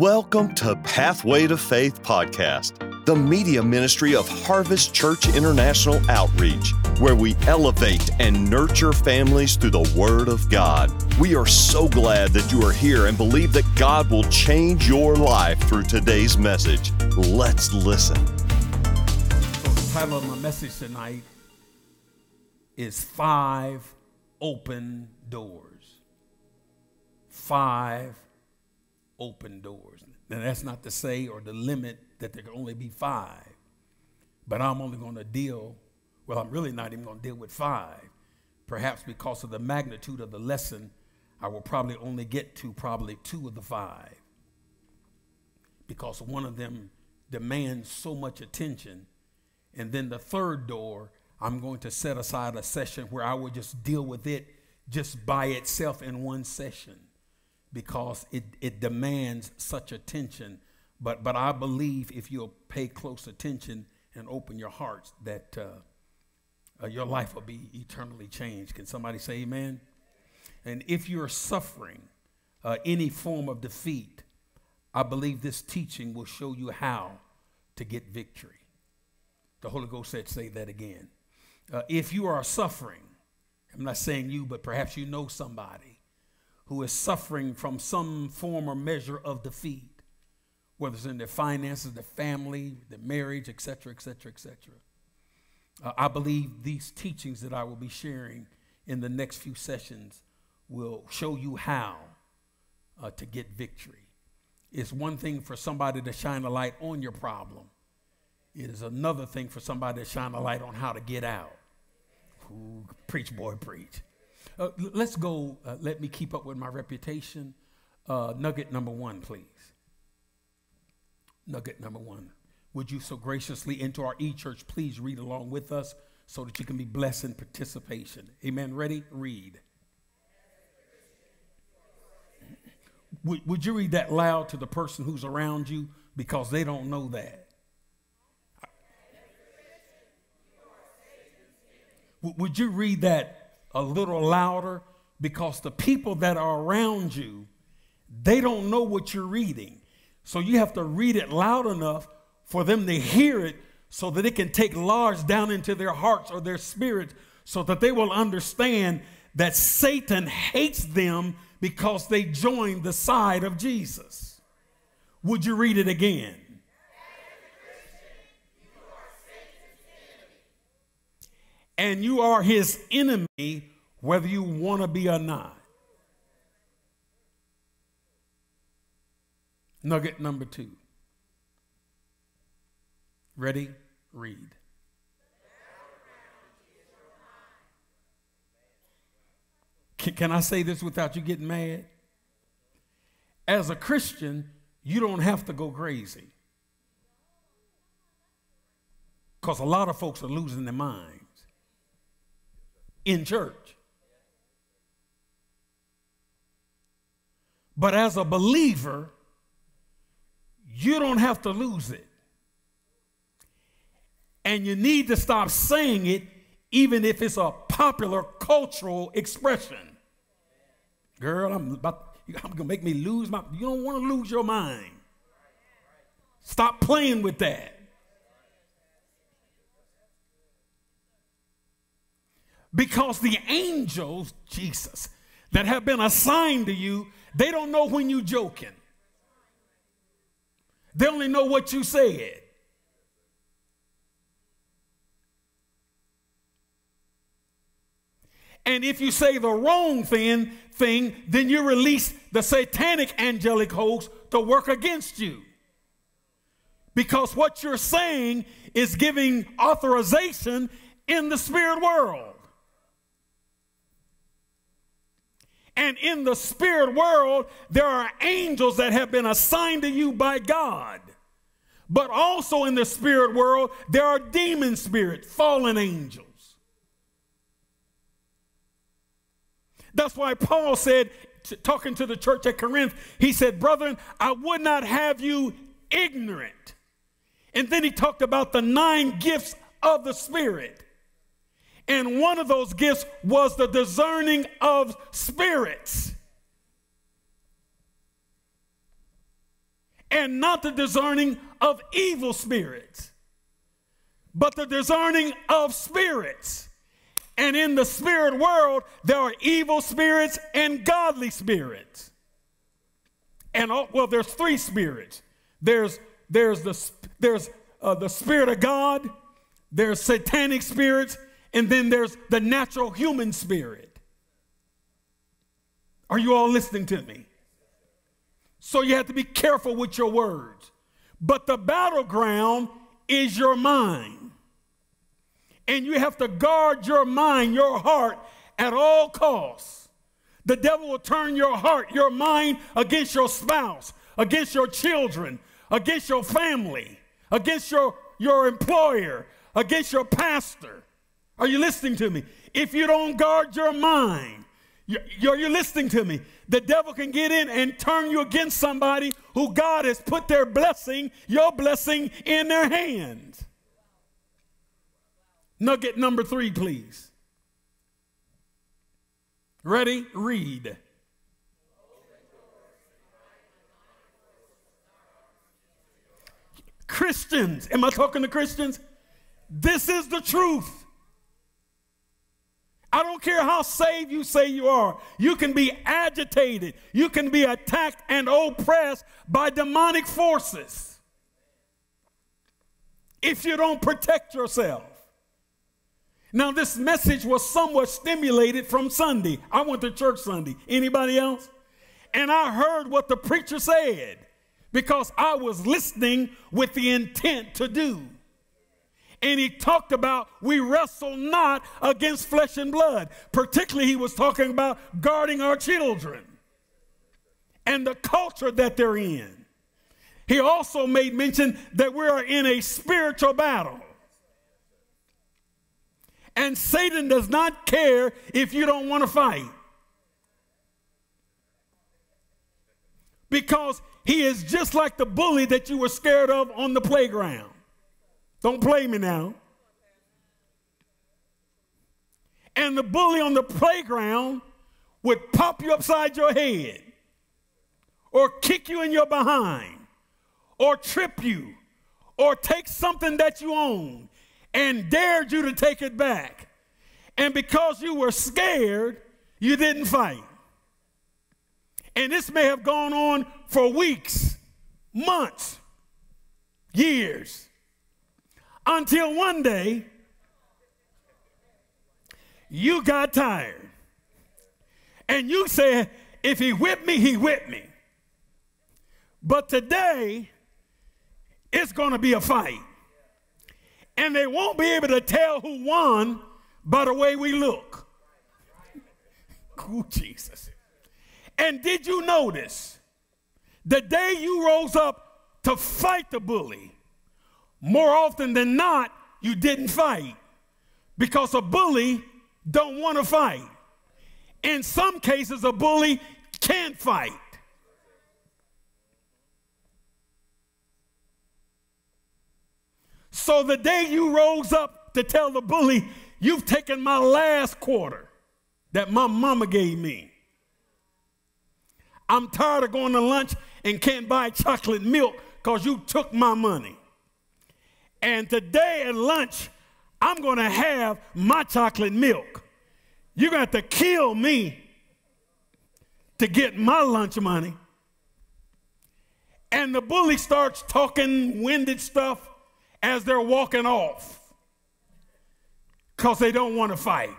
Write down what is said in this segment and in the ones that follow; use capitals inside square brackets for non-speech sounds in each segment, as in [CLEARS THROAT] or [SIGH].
Welcome to Pathway to Faith podcast, the media ministry of Harvest Church International Outreach, where we elevate and nurture families through the Word of God. We are so glad that you are here and believe that God will change your life through today's message. Let's listen. The title of my message tonight is Five Open Doors. Five open doors. Now, that's not to say or to limit that there can only be five, but I'm only going to deal, well, I'm really not even going to deal with five. Perhaps because of the magnitude of the lesson, I will probably only get to probably two of the five because one of them demands so much attention. And then the third door, I'm going to set aside a session where I will just deal with it just by itself in one session because it, it demands such attention. But, but I believe if you'll pay close attention and open your hearts, that uh, uh, your life will be eternally changed. Can somebody say amen? And if you're suffering uh, any form of defeat, I believe this teaching will show you how to get victory. The Holy Ghost said, say that again. Uh, if you are suffering, I'm not saying you, but perhaps you know somebody who is suffering from some form or measure of defeat, whether it's in their finances, their family, their marriage, etc., etc., etc. I believe these teachings that I will be sharing in the next few sessions will show you how uh, to get victory. It's one thing for somebody to shine a light on your problem. It is another thing for somebody to shine a light on how to get out. Ooh, preach, boy, preach. Uh, let's go. Uh, let me keep up with my reputation. Uh, nugget number one, please. Nugget number one. Would you so graciously into our e church please read along with us so that you can be blessed in participation? Amen. Ready? Read. Would, would you read that loud to the person who's around you because they don't know that? Would you read that a little louder because the people that are around you, they don't know what you're reading. So you have to read it loud enough for them to hear it so that it can take large down into their hearts or their spirits so that they will understand that Satan hates them because they joined the side of Jesus. Would you read it again? And you are his enemy, whether you want to be or not. Nugget number two. Ready? Read. Can, can I say this without you getting mad? As a Christian, you don't have to go crazy. Because a lot of folks are losing their mind in church. But as a believer, you don't have to lose it. And you need to stop saying it, even if it's a popular cultural expression. Girl, I'm about, I'm gonna make me lose my, you don't wanna lose your mind. Stop playing with that. Because the angels, Jesus, that have been assigned to you, they don't know when you're joking. They only know what you said. And if you say the wrong thing, thing, then you release the satanic angelic host to work against you. Because what you're saying is giving authorization in the spirit world. And in the spirit world, there are angels that have been assigned to you by God. But also in the spirit world, there are demon spirits, fallen angels. That's why Paul said, talking to the church at Corinth, he said, Brethren, I would not have you ignorant. And then he talked about the nine gifts of the Spirit. And one of those gifts was the discerning of spirits. and not the discerning of evil spirits, but the discerning of spirits. And in the spirit world, there are evil spirits and godly spirits. And all, well, there's three spirits. There's there's the there's uh, the spirit of God. There's satanic spirits, and then there's the natural human spirit. Are you all listening to me? So you have to be careful with your words. But the battleground is your mind. And you have to guard your mind, your heart, at all costs. The devil will turn your heart, your mind against your spouse, against your children, against your family, against your, your employer, against your pastor. Are you listening to me? If you don't guard your mind, you're, you're, listening to me. The devil can get in and turn you against somebody who God has put their blessing, your blessing, in their hands. Nugget number three, please. Ready? Read. Christians, am I talking to Christians? This is the truth. I don't care how saved you say you are. You can be agitated. You can be attacked and oppressed by demonic forces if you don't protect yourself. Now, this message was somewhat stimulated from Sunday. I went to church Sunday. Anybody else? And I heard what the preacher said because I was listening with the intent to do and he talked about we wrestle not against flesh and blood. Particularly, he was talking about guarding our children and the culture that they're in. He also made mention that we are in a spiritual battle. And Satan does not care if you don't want to fight. Because he is just like the bully that you were scared of on the playground. Don't play me now. And the bully on the playground would pop you upside your head or kick you in your behind or trip you or take something that you own and dared you to take it back. And because you were scared, you didn't fight. And this may have gone on for weeks, months, years. Until one day, you got tired. And you said, if he whipped me, he whipped me. But today, it's going to be a fight. And they won't be able to tell who won by the way we look. Oh, Jesus. And did you notice the day you rose up to fight the bully, more often than not, you didn't fight because a bully don't want to fight. In some cases, a bully can't fight. So the day you rose up to tell the bully, you've taken my last quarter that my mama gave me. I'm tired of going to lunch and can't buy chocolate milk because you took my money. And today at lunch, I'm going to have my chocolate milk. You're going to have to kill me to get my lunch money. And the bully starts talking winded stuff as they're walking off because they don't want to fight.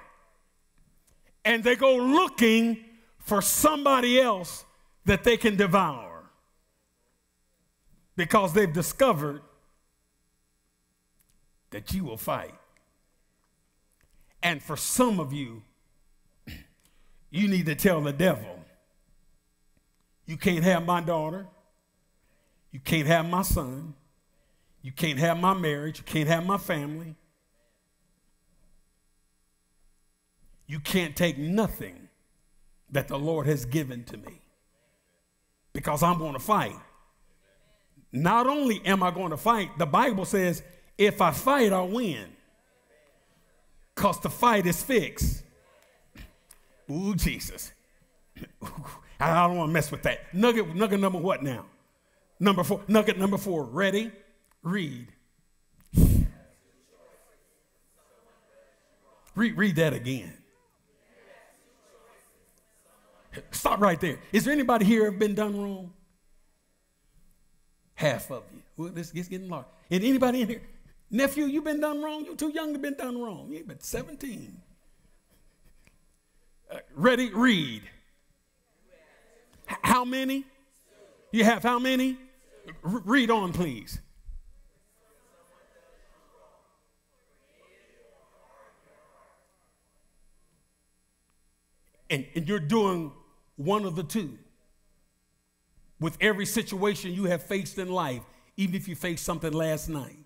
And they go looking for somebody else that they can devour because they've discovered that you will fight. And for some of you, you need to tell the devil, you can't have my daughter, you can't have my son, you can't have my marriage, you can't have my family. You can't take nothing that the Lord has given to me because I'm going to fight. Not only am I going to fight, the Bible says if I fight, I'll win. Because the fight is fixed. Ooh, Jesus. [LAUGHS] I don't want to mess with that. Nugget, nugget number what now? Number four, nugget number four. Ready? Read. Read, read that again. Stop right there. Is there anybody here ever been done wrong? Half of you. Well, this is getting large. And anybody in here? Nephew, you've been done wrong? You too young to been done wrong. You been 17. Uh, ready? Read. H- how many? You have how many? R- read on, please. And, and you're doing one of the two. With every situation you have faced in life, even if you faced something last night.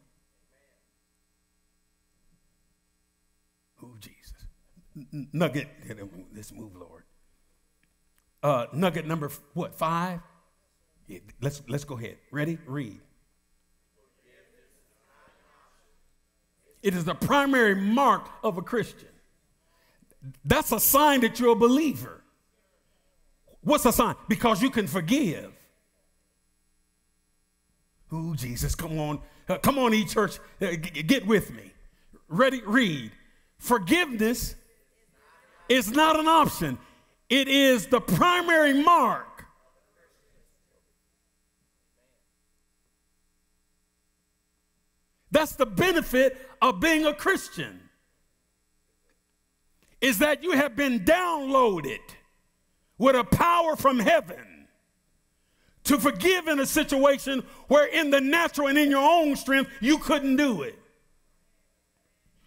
Oh, Jesus. nugget, let's move, Lord. Uh, nugget number, what, five? Yeah, let's, let's go ahead. Ready? Read. It is the primary mark of a Christian. That's a sign that you're a believer. What's a sign? Because you can forgive. Ooh, Jesus, come on. Uh, come on, E Church, uh, g- get with me. Ready? Read. Forgiveness is not an option, it is the primary mark. That's the benefit of being a Christian. Is that you have been downloaded with a power from heaven to forgive in a situation where, in the natural and in your own strength, you couldn't do it.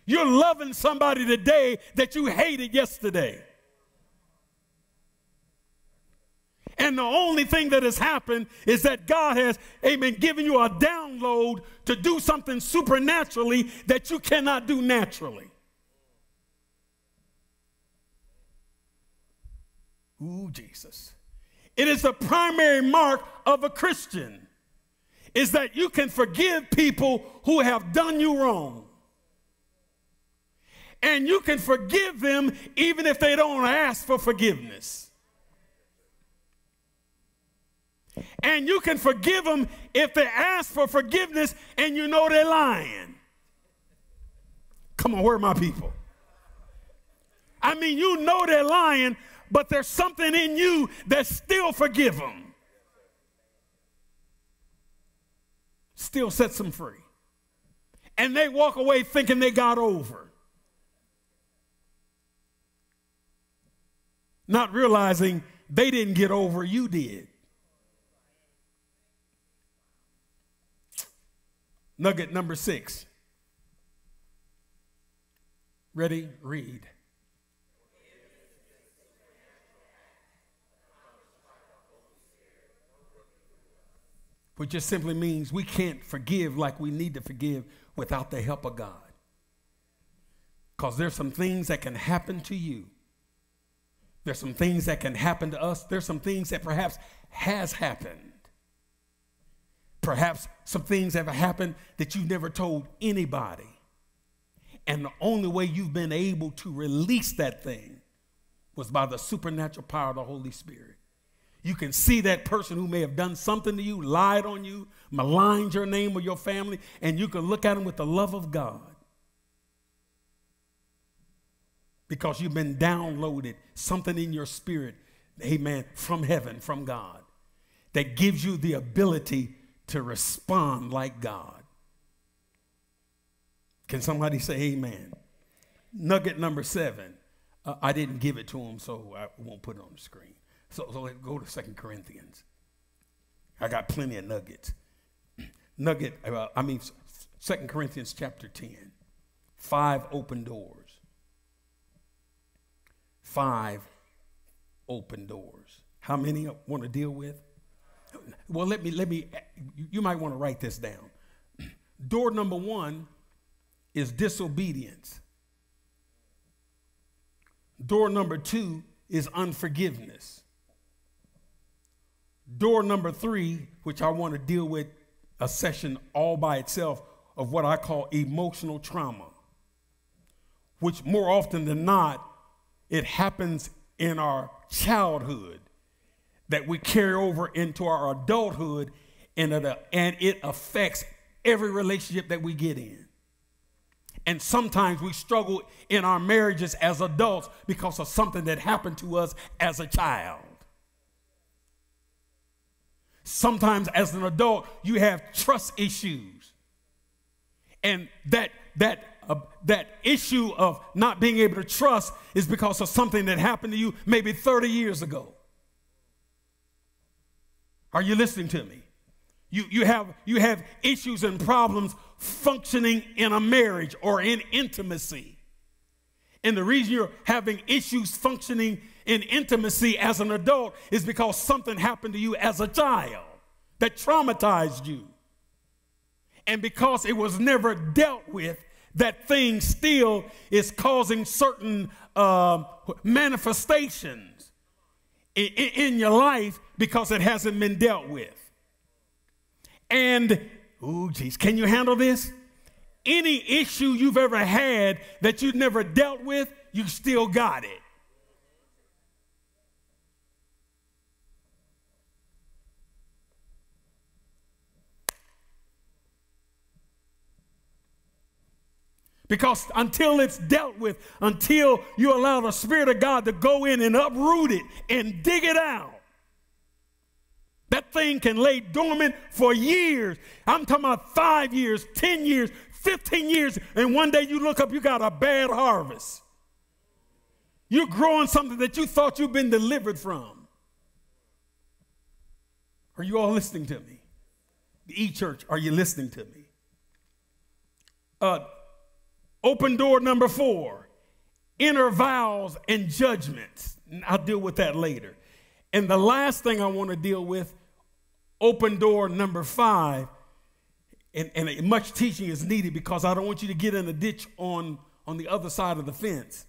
You're loving somebody today that you hated yesterday. And the only thing that has happened is that God has, amen, given you a download to do something supernaturally that you cannot do naturally. Ooh, Jesus. It is the primary mark of a Christian is that you can forgive people who have done you wrong. And you can forgive them even if they don't ask for forgiveness. And you can forgive them if they ask for forgiveness and you know they're lying. Come on, where are my people? I mean, you know they're lying, but there's something in you that still forgive them. Still sets them free. And they walk away thinking they got over. Not realizing they didn't get over, you did. Nugget number six. Ready? Read. which just simply means we can't forgive like we need to forgive without the help of God. Because there's some things that can happen to you. There's some things that can happen to us. There's some things that perhaps has happened. Perhaps some things have happened that you've never told anybody. And the only way you've been able to release that thing was by the supernatural power of the Holy Spirit. You can see that person who may have done something to you, lied on you, maligned your name or your family, and you can look at them with the love of God. Because you've been downloaded something in your spirit, amen, from heaven, from God, that gives you the ability to respond like God. Can somebody say amen? Nugget number seven. Uh, I didn't give it to him, so I won't put it on the screen. So, so let's go to Second Corinthians. I got plenty of nuggets. [CLEARS THROAT] Nugget, uh, I mean, Second Corinthians chapter 10. Five open doors. Five open doors. How many want to deal with? Well, let me, let me, you might want to write this down. [CLEARS THROAT] Door number one is disobedience. Door number two is unforgiveness. Door number three, which I want to deal with a session all by itself of what I call emotional trauma, which more often than not, it happens in our childhood that we carry over into our adulthood and it, affects every relationship that we get in. And sometimes we struggle in our marriages as adults because of something that happened to us as a child. Sometimes as an adult, you have trust issues. And that that that issue of not being able to trust is because of something that happened to you maybe 30 years ago. Are you listening to me? You, you, have, you have issues and problems functioning in a marriage or in intimacy. And the reason you're having issues functioning in intimacy as an adult is because something happened to you as a child that traumatized you. And because it was never dealt with, that thing still is causing certain uh, manifestations in, in your life because it hasn't been dealt with. And, oh, geez, can you handle this? Any issue you've ever had that you've never dealt with, you still got it. Because until it's dealt with, until you allow the Spirit of God to go in and uproot it and dig it out, that thing can lay dormant for years. I'm talking about five years, 10 years, 15 years, and one day you look up, you got a bad harvest. You're growing something that you thought you've been delivered from. Are you all listening to me? The E Church, are you listening to me? Uh, open door number four inner vows and judgments. I'll deal with that later. And the last thing I want to deal with open door number five, and, and much teaching is needed because I don't want you to get in a ditch on, on the other side of the fence.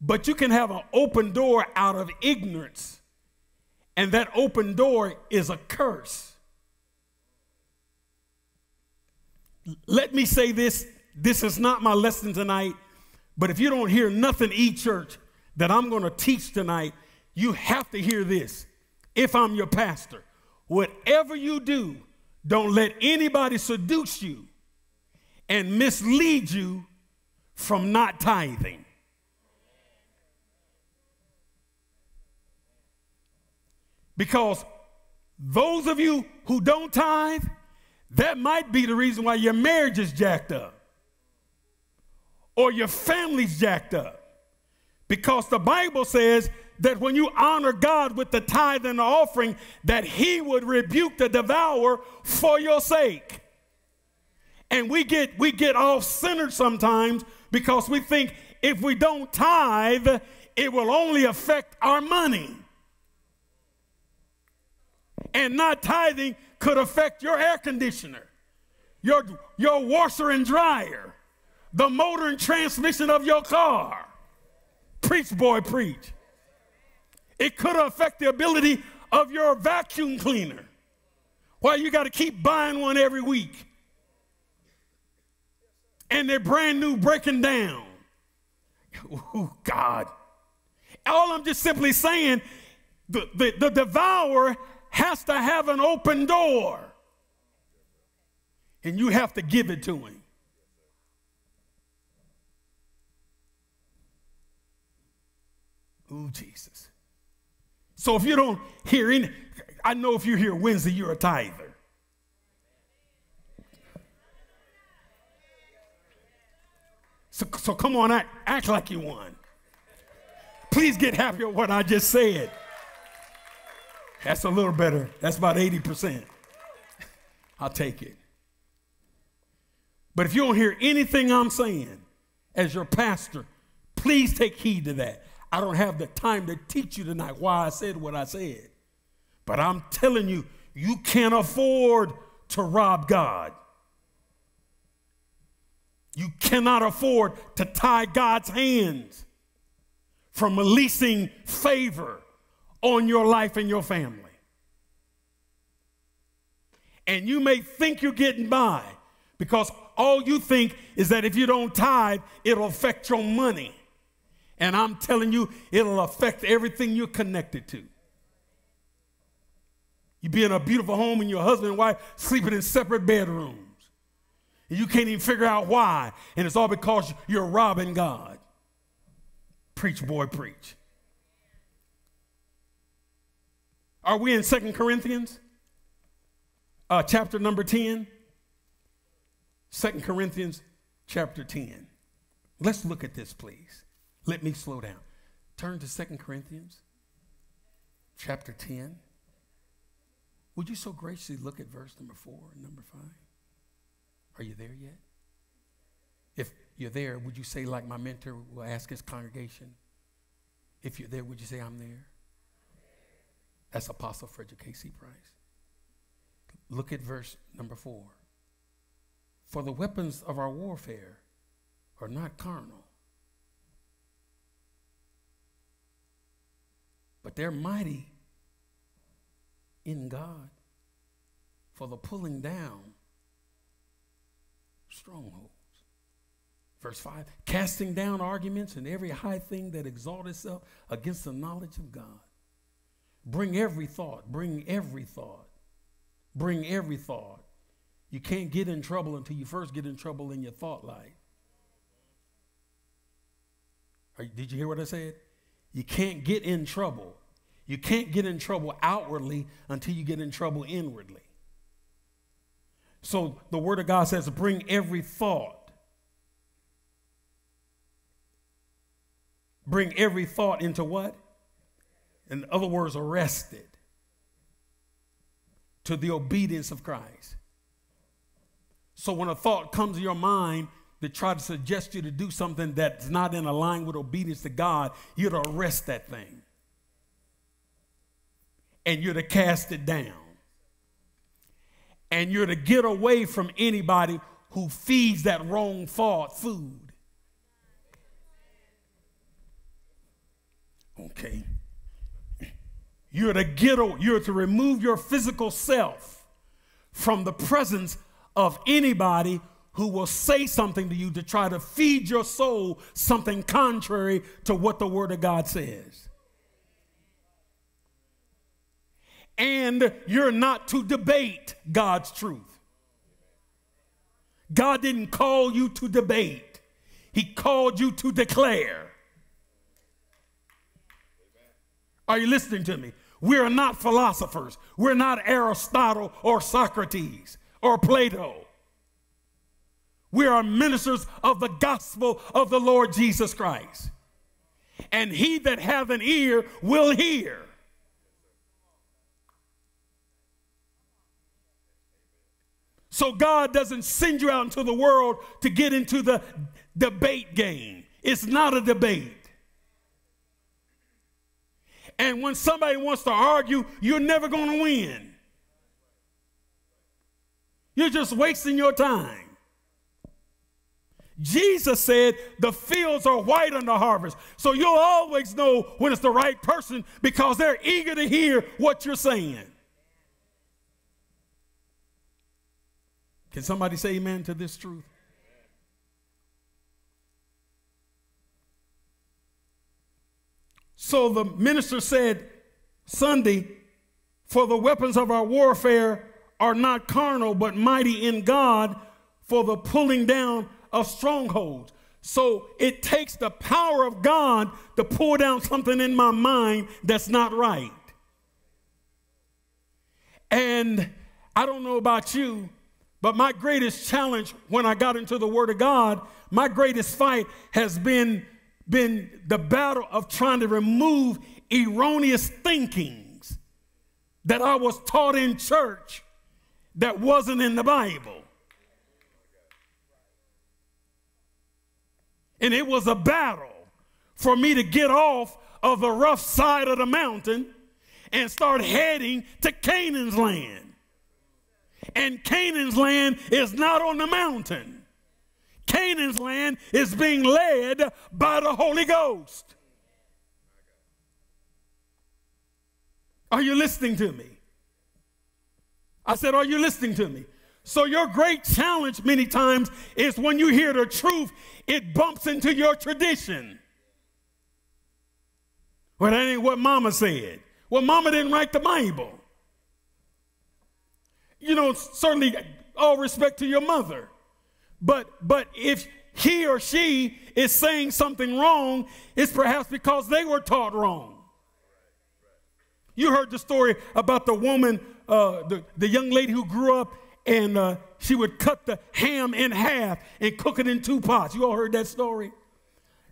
But you can have an open door out of ignorance, and that open door is a curse. Let me say this this is not my lesson tonight, but if you don't hear nothing, E Church, that I'm going to teach tonight, you have to hear this if I'm your pastor. Whatever you do, don't let anybody seduce you and mislead you from not tithing. Because those of you who don't tithe, that might be the reason why your marriage is jacked up or your family's jacked up. Because the Bible says that when you honor God with the tithe and the offering, that he would rebuke the devourer for your sake. And we get we get off centered sometimes because we think if we don't tithe, it will only affect our money. And not tithing could affect your air conditioner, your, your washer and dryer, the motor and transmission of your car. Preach, boy, preach. It could affect the ability of your vacuum cleaner. Why you got to keep buying one every week. And they're brand new breaking down. Oh, God. All I'm just simply saying, the, the, the devourer has to have an open door. And you have to give it to him. Oh, Jesus. So if you don't hear any, I know if you're here Wednesday, you're a tither. So, so come on, act, act like you won. Please get happy with what I just said. That's a little better. That's about 80%. I'll take it. But if you don't hear anything I'm saying as your pastor, please take heed to that. I don't have the time to teach you tonight why I said what I said. But I'm telling you, you can't afford to rob God. You cannot afford to tie God's hands from releasing favor on your life and your family. And you may think you're getting by because all you think is that if you don't tithe, it'll affect your money. And I'm telling you, it'll affect everything you're connected to. You be in a beautiful home and your husband and wife sleeping in separate bedrooms. And you can't even figure out why. And it's all because you're robbing God. Preach, boy, preach. Are we in Second Corinthians? Uh, chapter number 10? 2 Corinthians chapter 10. Let's look at this, please. Let me slow down. Turn to 2 Corinthians chapter 10. Would you so graciously look at verse number 4 and number 5? Are you there yet? If you're there, would you say, like my mentor will ask his congregation? If you're there, would you say, I'm there? That's Apostle Frederick K.C. Price. Look at verse number 4. For the weapons of our warfare are not carnal, but they're mighty in God for the pulling down strongholds. Verse 5 casting down arguments and every high thing that exalts itself against the knowledge of God. Bring every thought, bring every thought, bring every thought. You can't get in trouble until you first get in trouble in your thought life. did you hear what I said? You can't get in trouble. You can't get in trouble outwardly until you get in trouble inwardly. So the Word of God says, bring every thought. Bring every thought into what? In other words, arrested to the obedience of Christ. So when a thought comes to your mind that try to suggest you to do something that's not in line with obedience to God, you're to arrest that thing. And you're to cast it down and you're to get away from anybody who feeds that wrong thought food. Okay. You're to get you're to remove your physical self from the presence of anybody who will say something to you to try to feed your soul something contrary to what the word of God says. and you're not to debate God's truth. God didn't call you to debate, He called you to declare. Are you listening to me? We are not philosophers. We're not Aristotle or Socrates or Plato. We are ministers of the gospel of the Lord Jesus Christ. And he that hath an ear will hear. So God doesn't send you out into the world to get into the debate game. It's not a debate. And when somebody wants to argue, you're never going to win. You're just wasting your time. Jesus said the fields are white on the harvest. So you'll always know when it's the right person because they're eager to hear what you're saying. Can somebody say amen to this truth? So the minister said Sunday, for the weapons of our warfare are not carnal, but mighty in God for the pulling down of strongholds. So it takes the power of God to pull down something in my mind that's not right. And I don't know about you, but my greatest challenge when I got into the Word of God, my greatest fight has been, been the battle of trying to remove erroneous thinkings that I was taught in church that wasn't in the Bible. And it was a battle for me to get off of the rough side of the mountain and start heading to Canaan's land. And Canaan's land is not on the mountain. Canaan's land is being led by the Holy Ghost. Are you listening to me? I said, Are you listening to me? So, your great challenge many times is when you hear the truth, it bumps into your tradition. Well, that ain't what mama said. Well, mama didn't write the Bible. you know, certainly all respect to your mother. But but if he or she is saying something wrong, it's perhaps because they were taught wrong. You heard the story about the woman, uh, the, the young lady who grew up and uh, she would cut the ham in half and cook it in two pots. You all heard that story?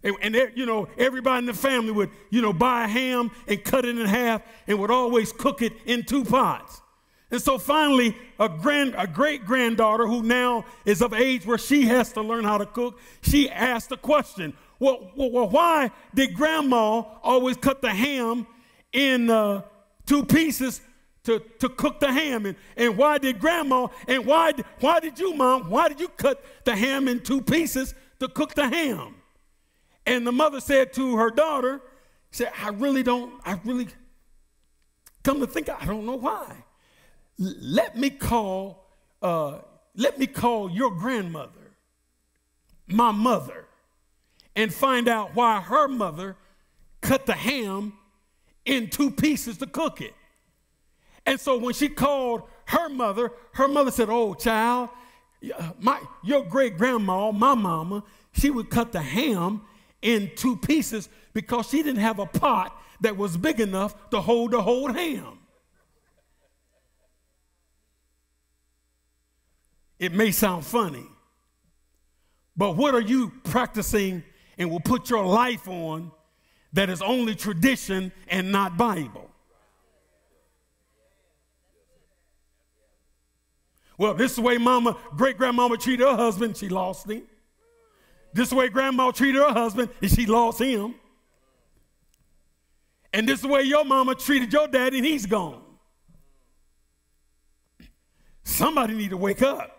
And, and there, you know, everybody in the family would, you know, buy a ham and cut it in half and would always cook it in two pots. And so finally, a grand, a great granddaughter who now is of age where she has to learn how to cook, she asked a question. Well, well, well why did grandma always cut the ham in uh, two pieces to, to cook the ham? And, and why did grandma, and why, why did you, mom, why did you cut the ham in two pieces to cook the ham? And the mother said to her daughter, said, I really don't, I really, come to think, I don't know why let me call, uh, let me call your grandmother, my mother, and find out why her mother cut the ham in two pieces to cook it. And so when she called her mother, her mother said, Oh, child, my, your great grandma, my mama, she would cut the ham in two pieces because she didn't have a pot that was big enough to hold the whole ham. It may sound funny, but what are you practicing and will put your life on that is only tradition and not Bible? Well, this is the way mama, great grandmama treated her husband, she lost him. This is the way grandma treated her husband, and she lost him. And this is the way your mama treated your daddy, and he's gone. Somebody need to wake up.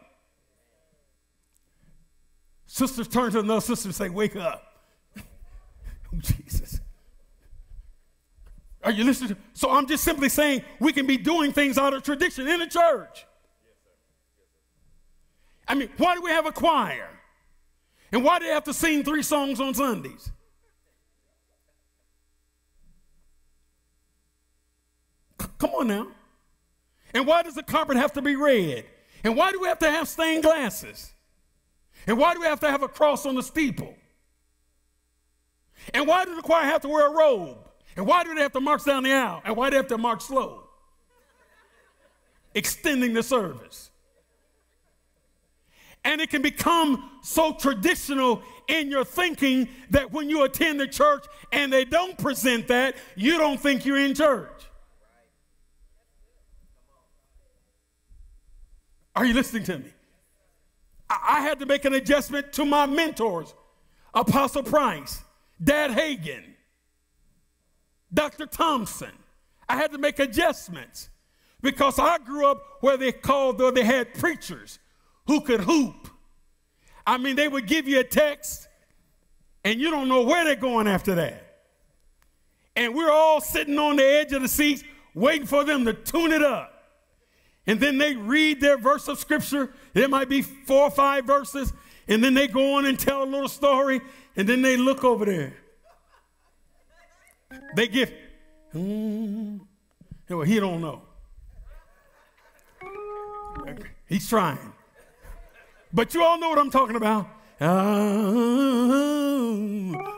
Sisters turn to another sister and say, Wake up. [LAUGHS] oh, Jesus. Are you listening? So I'm just simply saying we can be doing things out of tradition in the church. I mean, why do we have a choir? And why do they have to sing three songs on Sundays? C- come on now. And why does the carpet have to be red? And why do we have to have stained glasses? And why do we have to have a cross on the steeple? And why does the choir have to wear a robe? And why do they have to march down the aisle? And why do they have to march slow? Extending the service. And it can become so traditional in your thinking that when you attend the church and they don't present that, you don't think you're in church. Are you listening to me? I had to make an adjustment to my mentors Apostle Price, Dad Hagin, Dr. Thompson. I had to make adjustments because I grew up where they called, though they had preachers who could hoop. I mean, they would give you a text and you don't know where they're going after that. And we're all sitting on the edge of the seats waiting for them to tune it up and then they read their verse of scripture. There might be four or five verses, and then they go on and tell a little story, and then they look over there. They give, mm, well, he don't know. He's trying. But you all know what I'm talking about. Oh,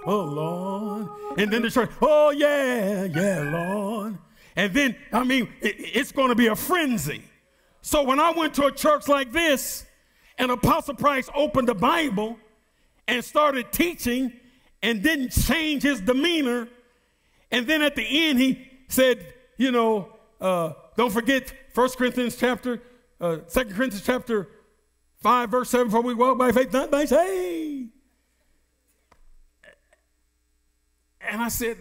oh Lord. And then the church, oh yeah, yeah, Lord. And then, I mean, it, it's going to be a frenzy. So when I went to a church like this, and Apostle Price opened the Bible and started teaching and didn't change his demeanor, and then at the end he said, you know, uh, don't forget 1 Corinthians chapter, uh, 2 Corinthians chapter 5, verse 7, for we walk by faith, not by sight. And I said,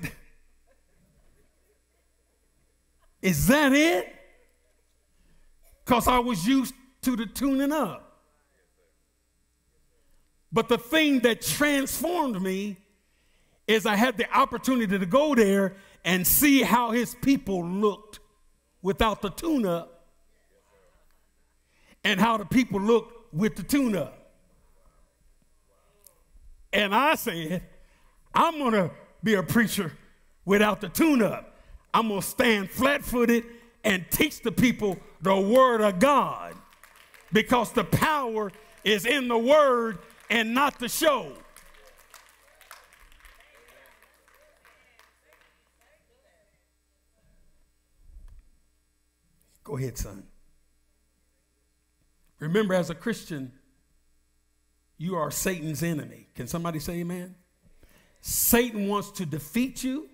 is that it? Because I was used to the tuning up. But the thing that transformed me is I had the opportunity to go there and see how his people looked without the tune up and how the people looked with the tune up. And I said, I'm going to be a preacher without the tune up. I'm going to stand flat footed and teach the people the Word of God because the power is in the Word and not the show. Go ahead, son. Remember, as a Christian, you are Satan's enemy. Can somebody say amen? Satan wants to defeat you,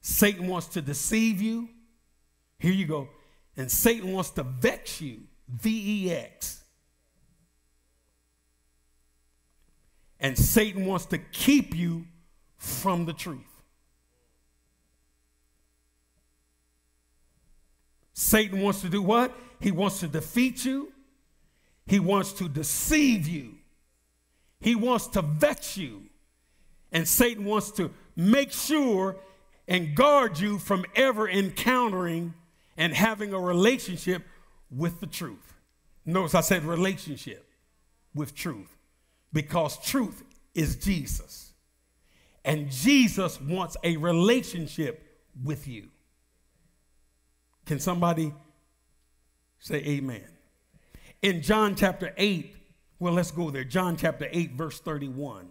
Satan wants to deceive you. Here you go. And Satan wants to vex you. V E X. And Satan wants to keep you from the truth. Satan wants to do what? He wants to defeat you. He wants to deceive you. He wants to vex you. And Satan wants to make sure and guard you from ever encountering and having a relationship with the truth. Notice I said relationship with truth because truth is Jesus. And Jesus wants a relationship with you. Can somebody say amen? In John chapter 8, well, let's go there. John chapter 8, verse 31.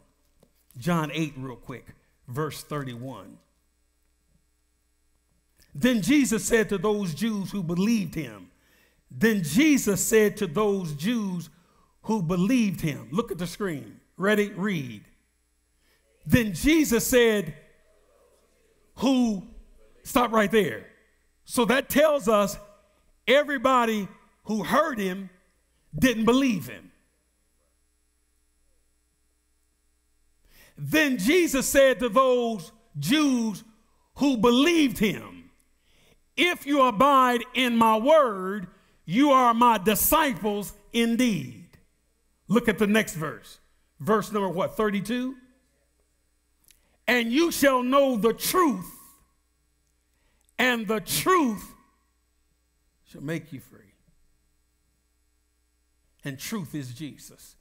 John 8, real quick, verse 31. Then Jesus said to those Jews who believed him, then Jesus said to those Jews who believed him, look at the screen. Ready? Read. Then Jesus said, Who, stop right there. So that tells us everybody who heard him didn't believe him. Then Jesus said to those Jews who believed him, If you abide in my word, you are my disciples indeed. Look at the next verse. Verse number what? 32? And you shall know the truth, and the truth shall make you free. And truth is Jesus.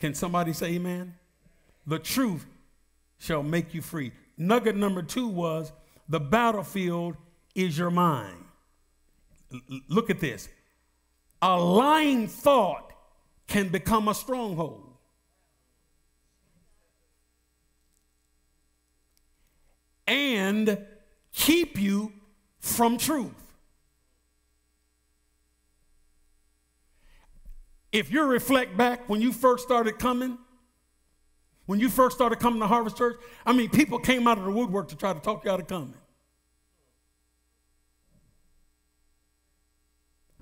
Can somebody say amen? The truth shall make you free. Nugget number two was the battlefield is your mind. L- look at this. A lying thought can become a stronghold. And keep you from truth. If you reflect back when you first started coming, when you first started coming to Harvest Church, I mean, people came out of the woodwork to try to talk you out of coming.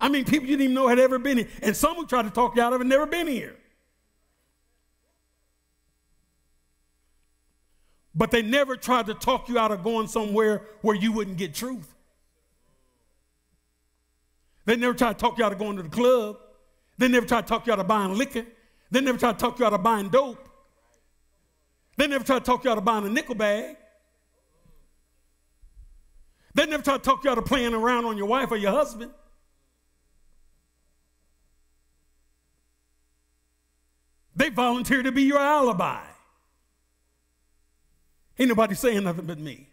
I mean, people you didn't even know had ever been here. And some who tried to talk you out of it never been here. But they never tried to talk you out of going somewhere where you wouldn't get truth. They never tried to talk you out of going to the club. They never tried to talk you out of buying liquor. They never tried to talk you out of buying dope. They never tried to talk you out of buying a nickel bag. They never tried to talk you out of playing around on your wife or your husband. They volunteer to be your alibi. Ain't nobody saying nothing but me.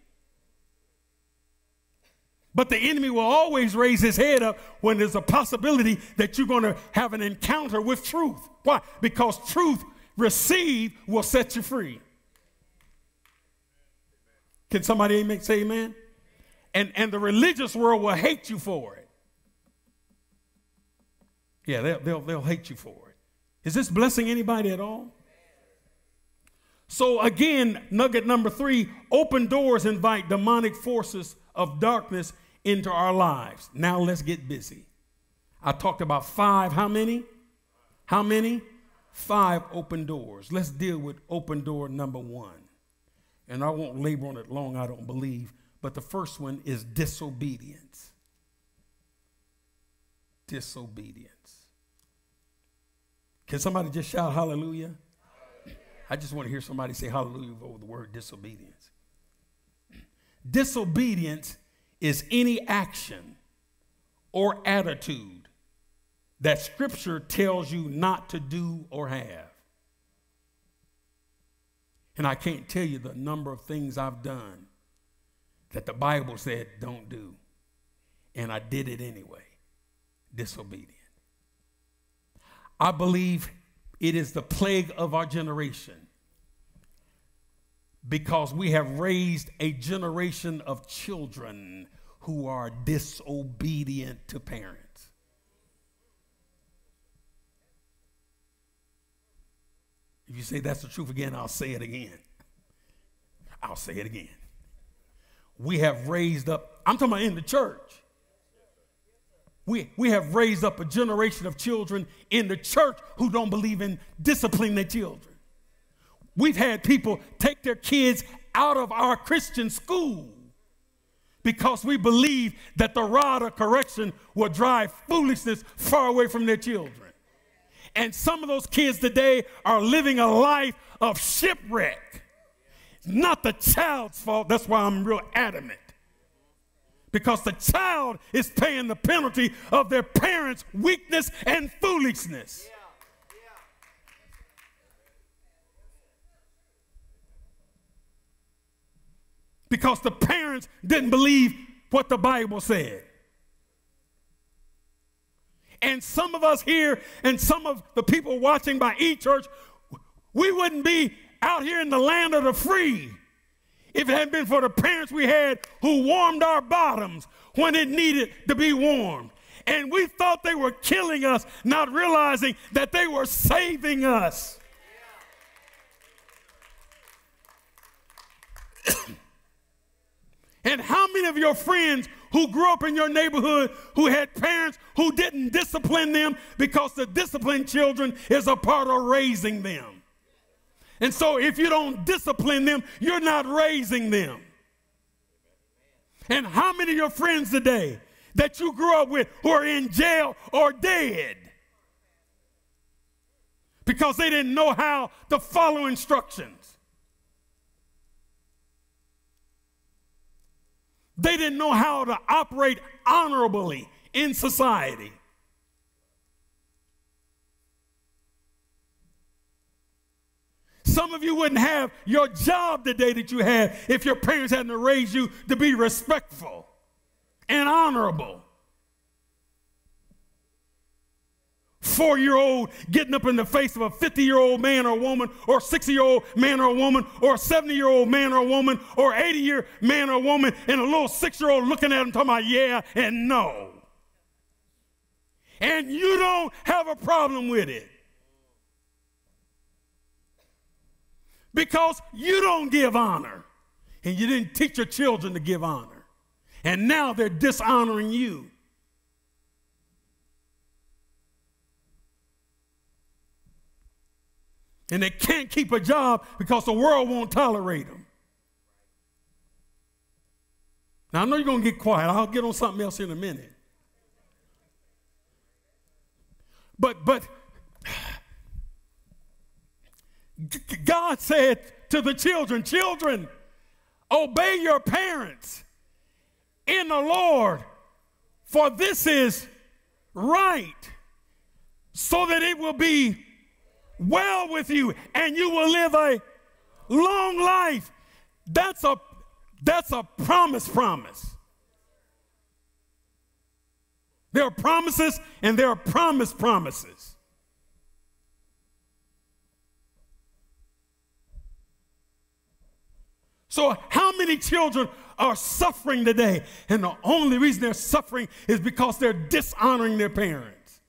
But the enemy will always raise his head up when there's a possibility that you're going to have an encounter with truth. Why? Because truth received will set you free. Can somebody say amen? And, and the religious world will hate you for it. Yeah, they'll, they'll, they'll hate you for it. Is this blessing anybody at all? So, again, nugget number three open doors invite demonic forces of darkness into our lives. Now let's get busy. I talked about five. How many? How many? Five open doors. Let's deal with open door number one. And I won't labor on it long, I don't believe. But the first one is disobedience. Disobedience. Can somebody just shout hallelujah? I just want to hear somebody say hallelujah over the word disobedience. Disobedience is any action or attitude that Scripture tells you not to do or have. And I can't tell you the number of things I've done that the Bible said don't do. and I did it anyway. Disobedient. I believe it is the plague of our generation because we have raised a generation of children who are disobedient to parents. If you say that's the truth again, I'll say it again. I'll say it again. We have raised up, I'm talking about in the church. We, we have raised up a generation of children in the church who don't believe in disciplining their children. We've had people take their kids out of our Christian school because we believe that the rod of correction will drive foolishness far away from their children. And some of those kids today are living a life of shipwreck. not the child's fault. That's why I'm real adamant. Because the child is paying the penalty of their parents' weakness and foolishness. because the parents didn't believe what the Bible said. And some of us here and some of the people watching by e church, we wouldn't be out here in the land of the free if it hadn't been for the parents we had who warmed our bottoms when it needed to be warmed. And we thought they were killing us, not realizing that they were saving us. [COUGHS] And how many of your friends who grew up in your neighborhood who had parents who didn't discipline them because the disciplined children is a part of raising them? And so if you don't discipline them, you're not raising them. And how many of your friends today that you grew up with who are in jail or dead because they didn't know how to follow instructions? They didn't know how to operate honorably in society. Some of you wouldn't have your job today that you had if your parents hadn't raised you to be respectful and honorable. four year old getting up in the face of a 50 year old man or woman, or 60 year old man or woman, or a 70 year old man or woman, or 80 year man or woman, and a little six year old looking at him talking about yeah and no. And you don't have a problem with it. Because you don't give honor. And you didn't teach your children to give honor. And now they're dishonoring you. and they can't keep a job because the world won't tolerate them. Now, I know you're going to get quiet. I'll get on something else in a minute. But, but, God said to the children, Children, obey your parents in the Lord, for this is right, so that it will be well with you and you will live a long life. That's a that's a promise promise. There are promises and there are promise promises. So, how many children are suffering today? And the only reason they're suffering is because they're dishonoring their parents.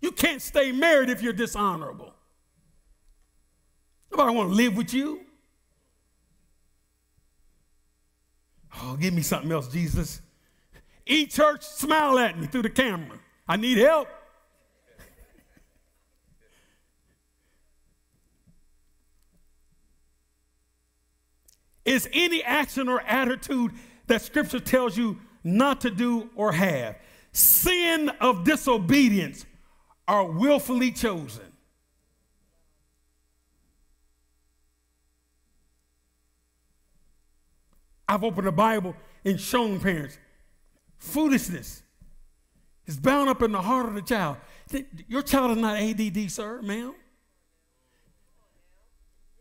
You can't stay married if you're dishonorable. Nobody want to live with you. Oh, give me something else, Jesus. E church, smile at me through the camera. I need help. Is any action or attitude that scripture tells you not to do or have sin of disobedience are willfully chosen. I've opened the Bible and shown parents foolishness is bound up in the heart of the child. Your child is not ADD, sir, ma'am.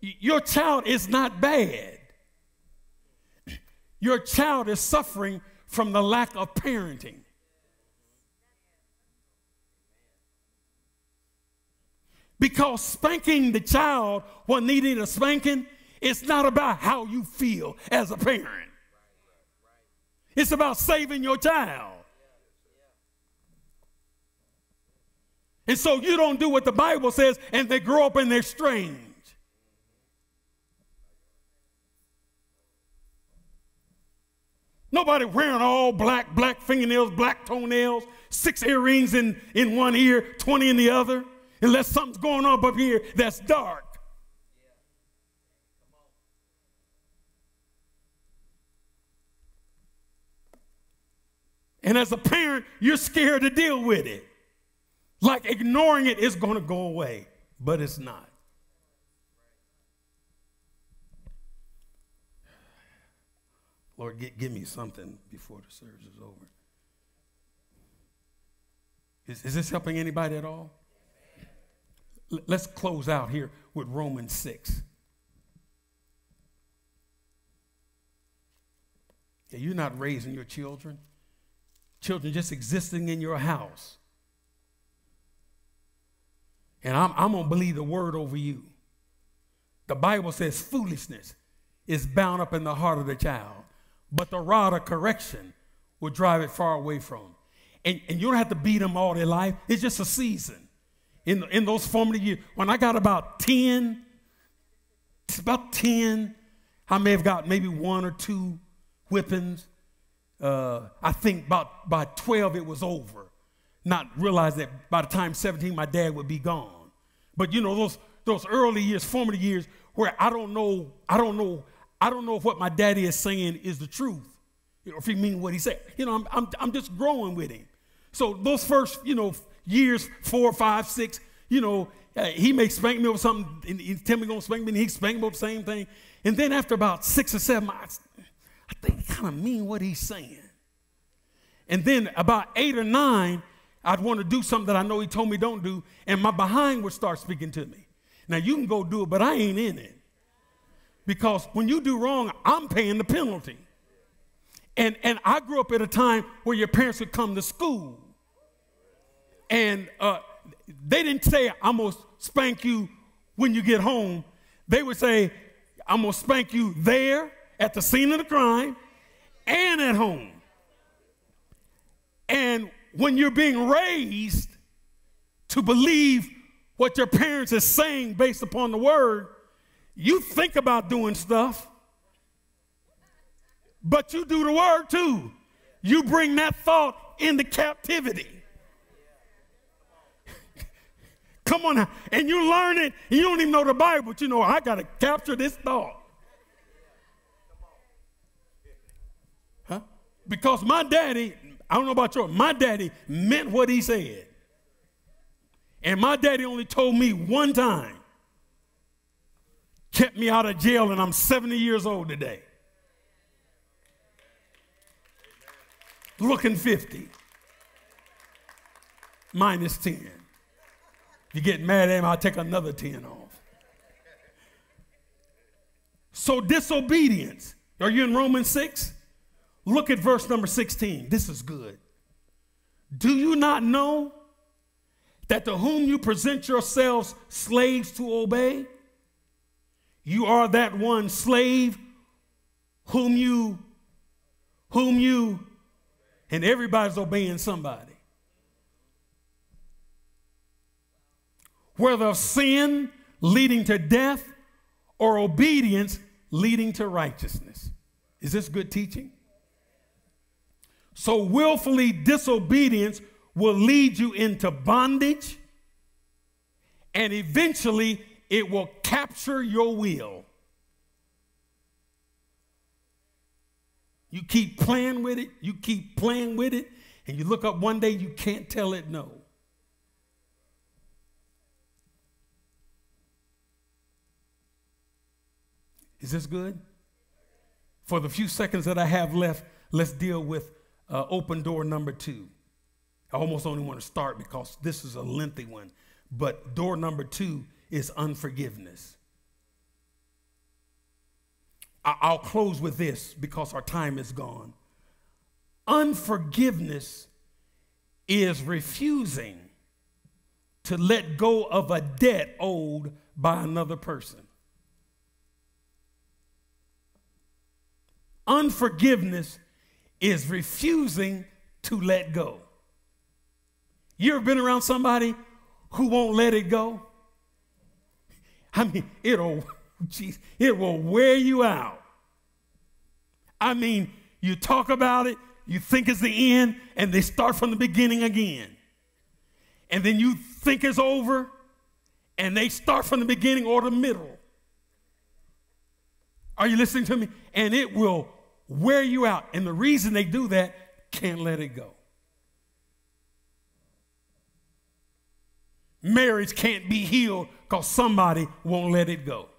your child is not bad. Your child is suffering from the lack of parenting. Because spanking the child when needing a spanking, it's not about how you feel as a parent. It's about saving your child. And so you don't do what the Bible says, and they grow up and they're strange. Nobody wearing all black, black fingernails, black toenails, six earrings in, in one ear, 20 in the other, unless something's going on up here that's dark. And as a parent, you're scared to deal with it. Like ignoring it is going to go away, but it's not. Lord, get, give me something before the service is over. Is, is this helping anybody at all? L- let's close out here with Romans 6. Yeah, you're not raising your children, children just existing in your house. And I'm, I'm going to believe the word over you. The Bible says foolishness is bound up in the heart of the child but the rod of correction will drive it far away from. And, and you don't have to beat them all their life. It's just a season. In, in those formative years, when I got about 10, it's about 10, I may have got maybe one or two whippings. Uh, I think about by 12 it was over. Not realize that by the time 17 my dad would be gone. But you know those those early years, formative years, where I don't know, I don't know I don't know if what my daddy is saying is the truth, or if he means what he said. You know, I'm, I'm, I'm just growing with him. So those first, you know, years, four, five, six, you know, uh, he may spank me over something, and he tell me gonna spank me, and he spank me over the same thing. And then after about six or seven, I, I think he kind of mean what he's saying. And then about eight or nine, I'd want to do something that I know he told me don't do, and my behind would start speaking to me. Now you can go do it, but I ain't in it. Because when you do wrong, I'm paying the penalty. And, and I grew up at a time where your parents would come to school. And uh, they didn't say, I'm going to spank you when you get home. They would say, I'm going to spank you there at the scene of the crime and at home. And when you're being raised to believe what your parents are saying based upon the word, you think about doing stuff, but you do the word too. You bring that thought into captivity. [LAUGHS] Come on now. And you learn it, and you don't even know the Bible, but you know, I got to capture this thought. Huh? Because my daddy, I don't know about yours, my daddy meant what he said. And my daddy only told me one time kept me out of jail, and I'm 70 years old today. Looking 50. Minus 10. If you get mad at him, I'll take another 10 off. So, disobedience. Are you in Romans 6? Look at verse number 16. This is good. Do you not know that to whom you present yourselves slaves to obey, you are that one slave whom you, whom you, and everybody's obeying somebody. Whether sin leading to death or obedience leading to righteousness. Is this good teaching? So, willfully disobedience will lead you into bondage and eventually it will capture your will. You keep playing with it, you keep playing with it, and you look up one day, you can't tell it no. Is this good? For the few seconds that I have left, let's deal with uh, open door number two. I almost only want to start because this is a lengthy one. But door number two is unforgiveness. I'll close with this because our time is gone. Unforgiveness is refusing to let go of a debt owed by another person. Unforgiveness is refusing to let go. You ever been around somebody who won't let it go? I mean, it'll, [LAUGHS] geez, it will wear you out. I mean, you talk about it, you think it's the end, and they start from the beginning again. And then you think it's over, and they start from the beginning or the middle. Are you listening to me? And it will wear you out. And the reason they do that, can't let it go. Marriage can't be healed because somebody won't let it go.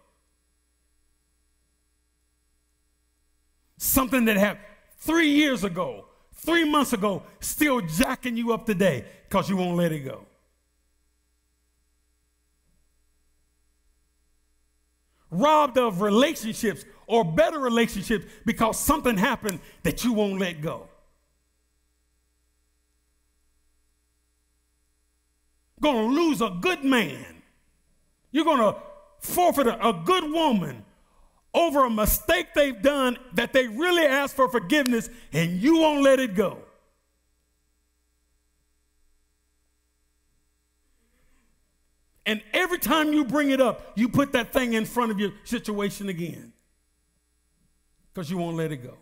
Something that happened three years ago, three months ago, still jacking you up today because you won't let it go. Robbed of relationships or better relationships because something happened that you won't let go. To lose a good man. You're going to forfeit a, a good woman over a mistake they've done that they really asked for forgiveness and you won't let it go. And every time you bring it up, you put that thing in front of your situation again because you won't let it go.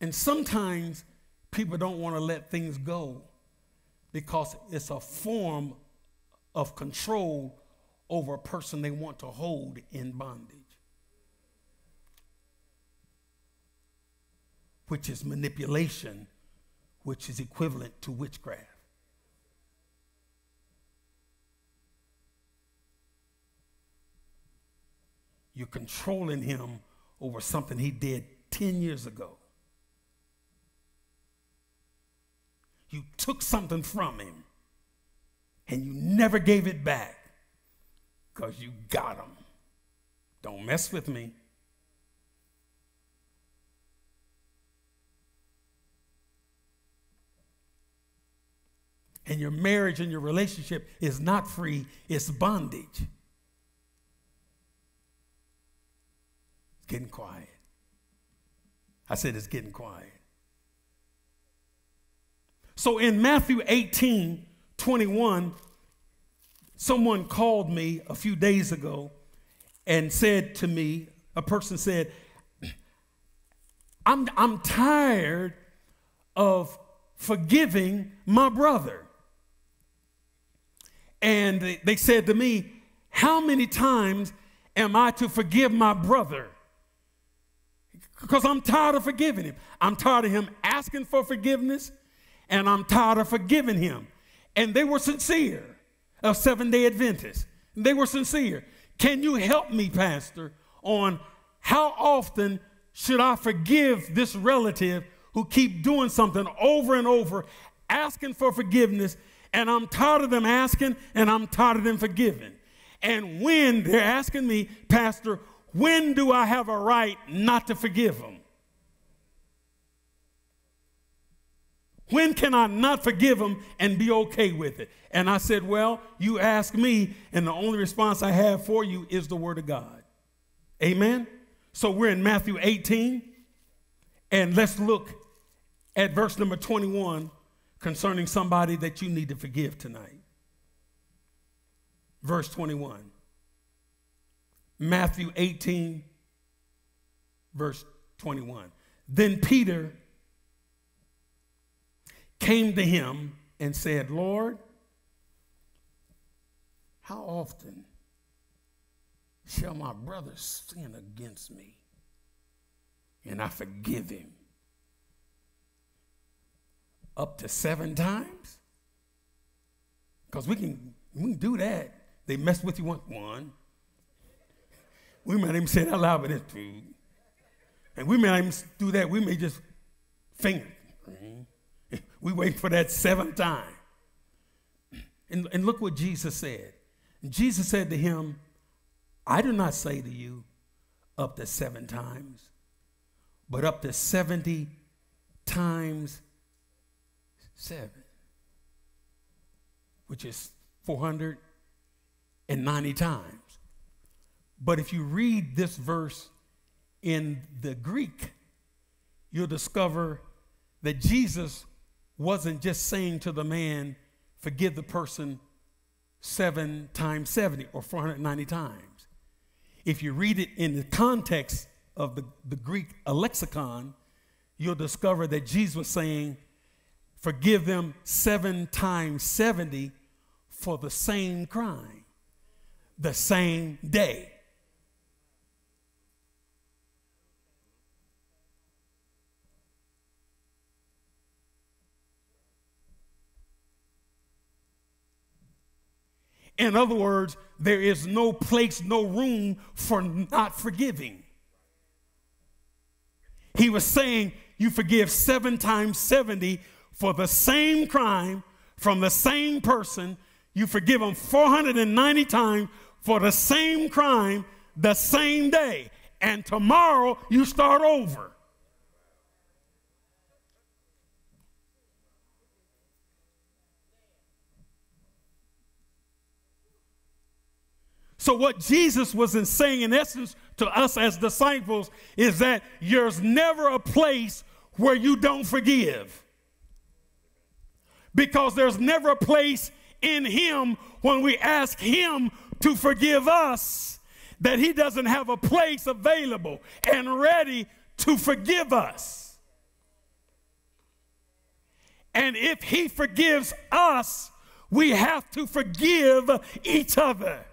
And sometimes people don't want to let things go because it's a form of control over a person they want to hold in bondage, which is manipulation, which is equivalent to witchcraft. You're controlling him over something he did 10 years ago. You took something from him and you never gave it back because you got him. Don't mess with me. And your marriage and your relationship is not free, it's bondage. It's getting quiet. I said it's getting quiet. So in Matthew 18 21, someone called me a few days ago and said to me, a person said, I'm, I'm tired of forgiving my brother. And they said to me, How many times am I to forgive my brother? because I'm tired of forgiving him. I'm tired of him asking for forgiveness, and I'm tired of forgiving him. And they were sincere, a seven day Adventist. They were sincere. Can you help me, Pastor, on how often should I forgive this relative who keep doing something over and over, asking for forgiveness, and I'm tired of them asking, and I'm tired of them forgiving. And when they're asking me, Pastor, when do I have a right not to forgive them? When can I not forgive them and be okay with it? And I said, Well, you ask me, and the only response I have for you is the Word of God. Amen? So we're in Matthew 18, and let's look at verse number 21 concerning somebody that you need to forgive tonight. Verse 21. Matthew 18, verse 21. Then Peter came to him and said, Lord, how often shall my brother sin against me and I forgive him? Up to seven times? Because we can, we can do that. They mess with you once, one, we might even say it out loud, but it's true. And we may not even do that. We may just finger. Mm-hmm. We wait for that seventh time. And, and look what Jesus said. Jesus said to him, I do not say to you up to seven times, but up to 70 times seven, which is 490 times. But if you read this verse in the Greek, you'll discover that Jesus wasn't just saying to the man, forgive the person seven times 70 or 490 times. If you read it in the context of the, the Greek lexicon, you'll discover that Jesus was saying, forgive them seven times 70 for the same crime, the same day. In other words, there is no place, no room for not forgiving. He was saying, You forgive seven times 70 for the same crime from the same person. You forgive them 490 times for the same crime the same day. And tomorrow you start over. So, what Jesus was saying, in essence, to us as disciples is that there's never a place where you don't forgive. Because there's never a place in Him when we ask Him to forgive us that He doesn't have a place available and ready to forgive us. And if He forgives us, we have to forgive each other.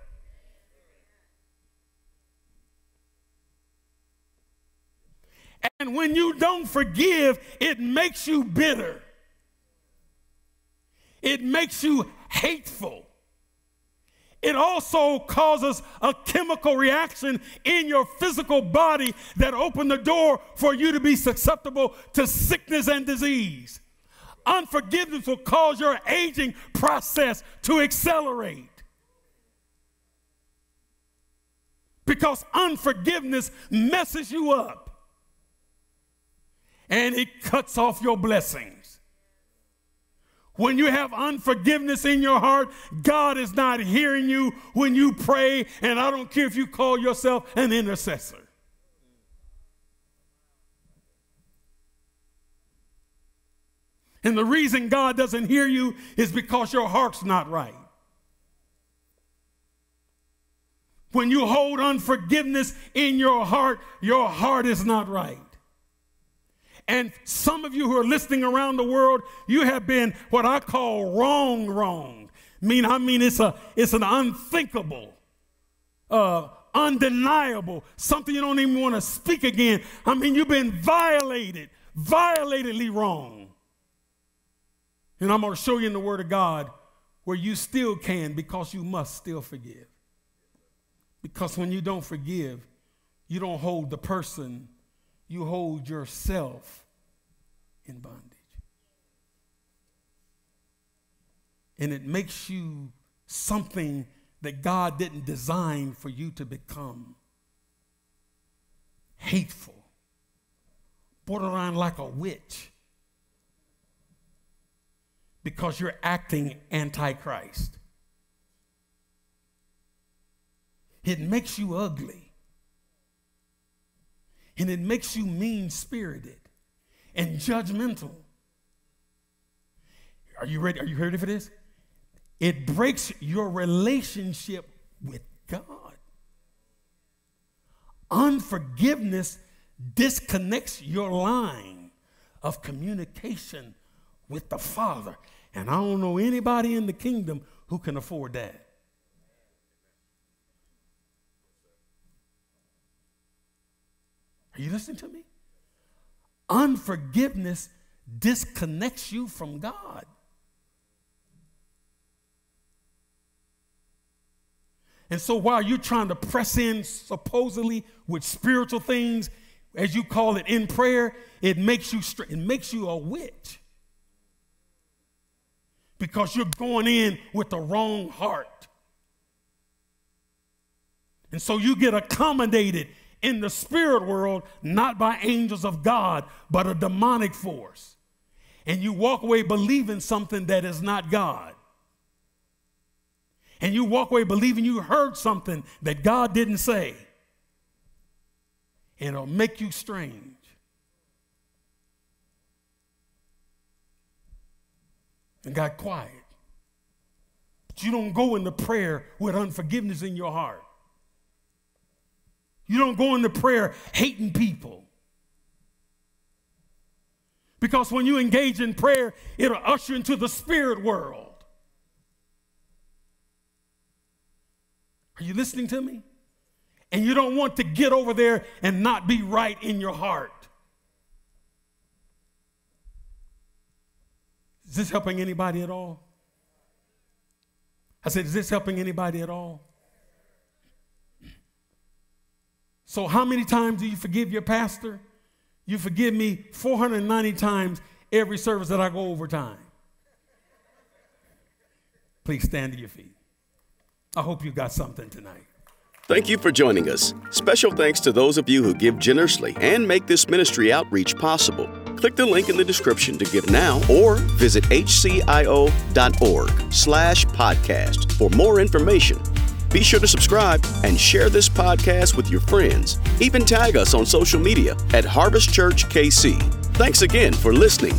And when you don't forgive, it makes you bitter. It makes you hateful. It also causes a chemical reaction in your physical body that open the door for you to be susceptible to sickness and disease. Unforgiveness will cause your aging process to accelerate. Because unforgiveness messes you up and it cuts off your blessings. When you have unforgiveness in your heart, God is not hearing you when you pray, and I don't care if you call yourself an intercessor. And the reason God doesn't hear you is because your heart's not right. When you hold unforgiveness in your heart, your heart is not right. And some of you who are listening around the world, you have been what I call wrong, wrong. I mean, I mean, it's a it's an unthinkable, uh, undeniable, something you don't even want to speak again. I mean, you've been violated, violatedly wrong. And I'm going to show you in the Word of God where you still can because you must still forgive. Because when you don't forgive, you don't hold the person you hold yourself in bondage. And it makes you something that God didn't design for you to become hateful, borderline like a witch, because you're acting antichrist. It makes you ugly and it makes you mean spirited and judgmental. Are you ready? Are you ready for this? It breaks your relationship with God. Unforgiveness disconnects your line of communication with the Father. And I don't know anybody in the kingdom who can afford that. Are you listening to me? Unforgiveness disconnects you from God. And so while you're trying to press in supposedly with spiritual things, as you call it in prayer, it makes you it makes you a witch. Because you're going in with the wrong heart. And so you get accommodated in the spirit world, not by angels of God, but a demonic force. And you walk away believing something that is not God. And you walk away believing you heard something that God didn't say. And it'll make you strange. And got quiet. But you don't go into prayer with unforgiveness in your heart. You don't go into prayer hating people. Because when you engage in prayer, it'll usher into the spirit world. Are you listening to me? And you don't want to get over there and not be right in your heart. Is this helping anybody at all? I said, is this helping anybody at all? So, how many times do you forgive your pastor? You forgive me 490 times every service that I go over time. Please stand to your feet. I hope you got something tonight. Thank you for joining us. Special thanks to those of you who give generously and make this ministry outreach possible. Click the link in the description to give now or visit hcio.org slash podcast for more information. Be sure to subscribe and share this podcast with your friends. Even tag us on social media at Harvest Church KC. Thanks again for listening